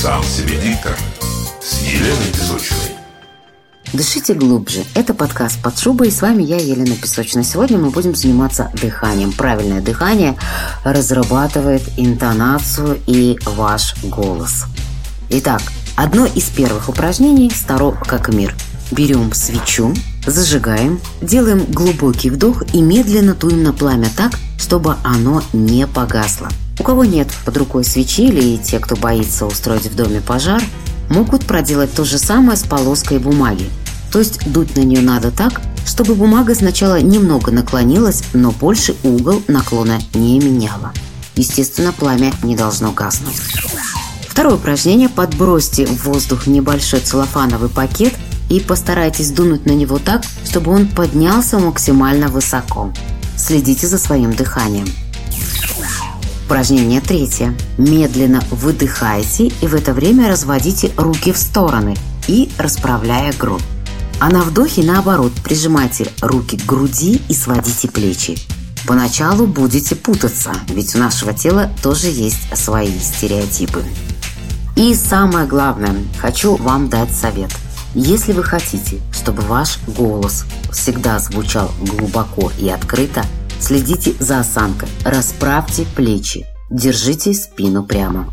Сам себе диктор с Еленой Песочной. Дышите глубже. Это подкаст «Под шубой» и с вами я, Елена Песочная. Сегодня мы будем заниматься дыханием. Правильное дыхание разрабатывает интонацию и ваш голос. Итак, одно из первых упражнений старо как мир. Берем свечу, зажигаем, делаем глубокий вдох и медленно туем на пламя так, чтобы оно не погасло. Кого нет под рукой свечи или те, кто боится устроить в доме пожар, могут проделать то же самое с полоской бумаги. То есть дуть на нее надо так, чтобы бумага сначала немного наклонилась, но больше угол наклона не меняла. Естественно, пламя не должно гаснуть. Второе упражнение – подбросьте в воздух небольшой целлофановый пакет и постарайтесь дунуть на него так, чтобы он поднялся максимально высоко. Следите за своим дыханием. Упражнение третье. Медленно выдыхайте и в это время разводите руки в стороны и расправляя грудь. А на вдохе, наоборот, прижимайте руки к груди и сводите плечи. Поначалу будете путаться, ведь у нашего тела тоже есть свои стереотипы. И самое главное, хочу вам дать совет. Если вы хотите, чтобы ваш голос всегда звучал глубоко и открыто, следите за осанкой, расправьте плечи, держите спину прямо.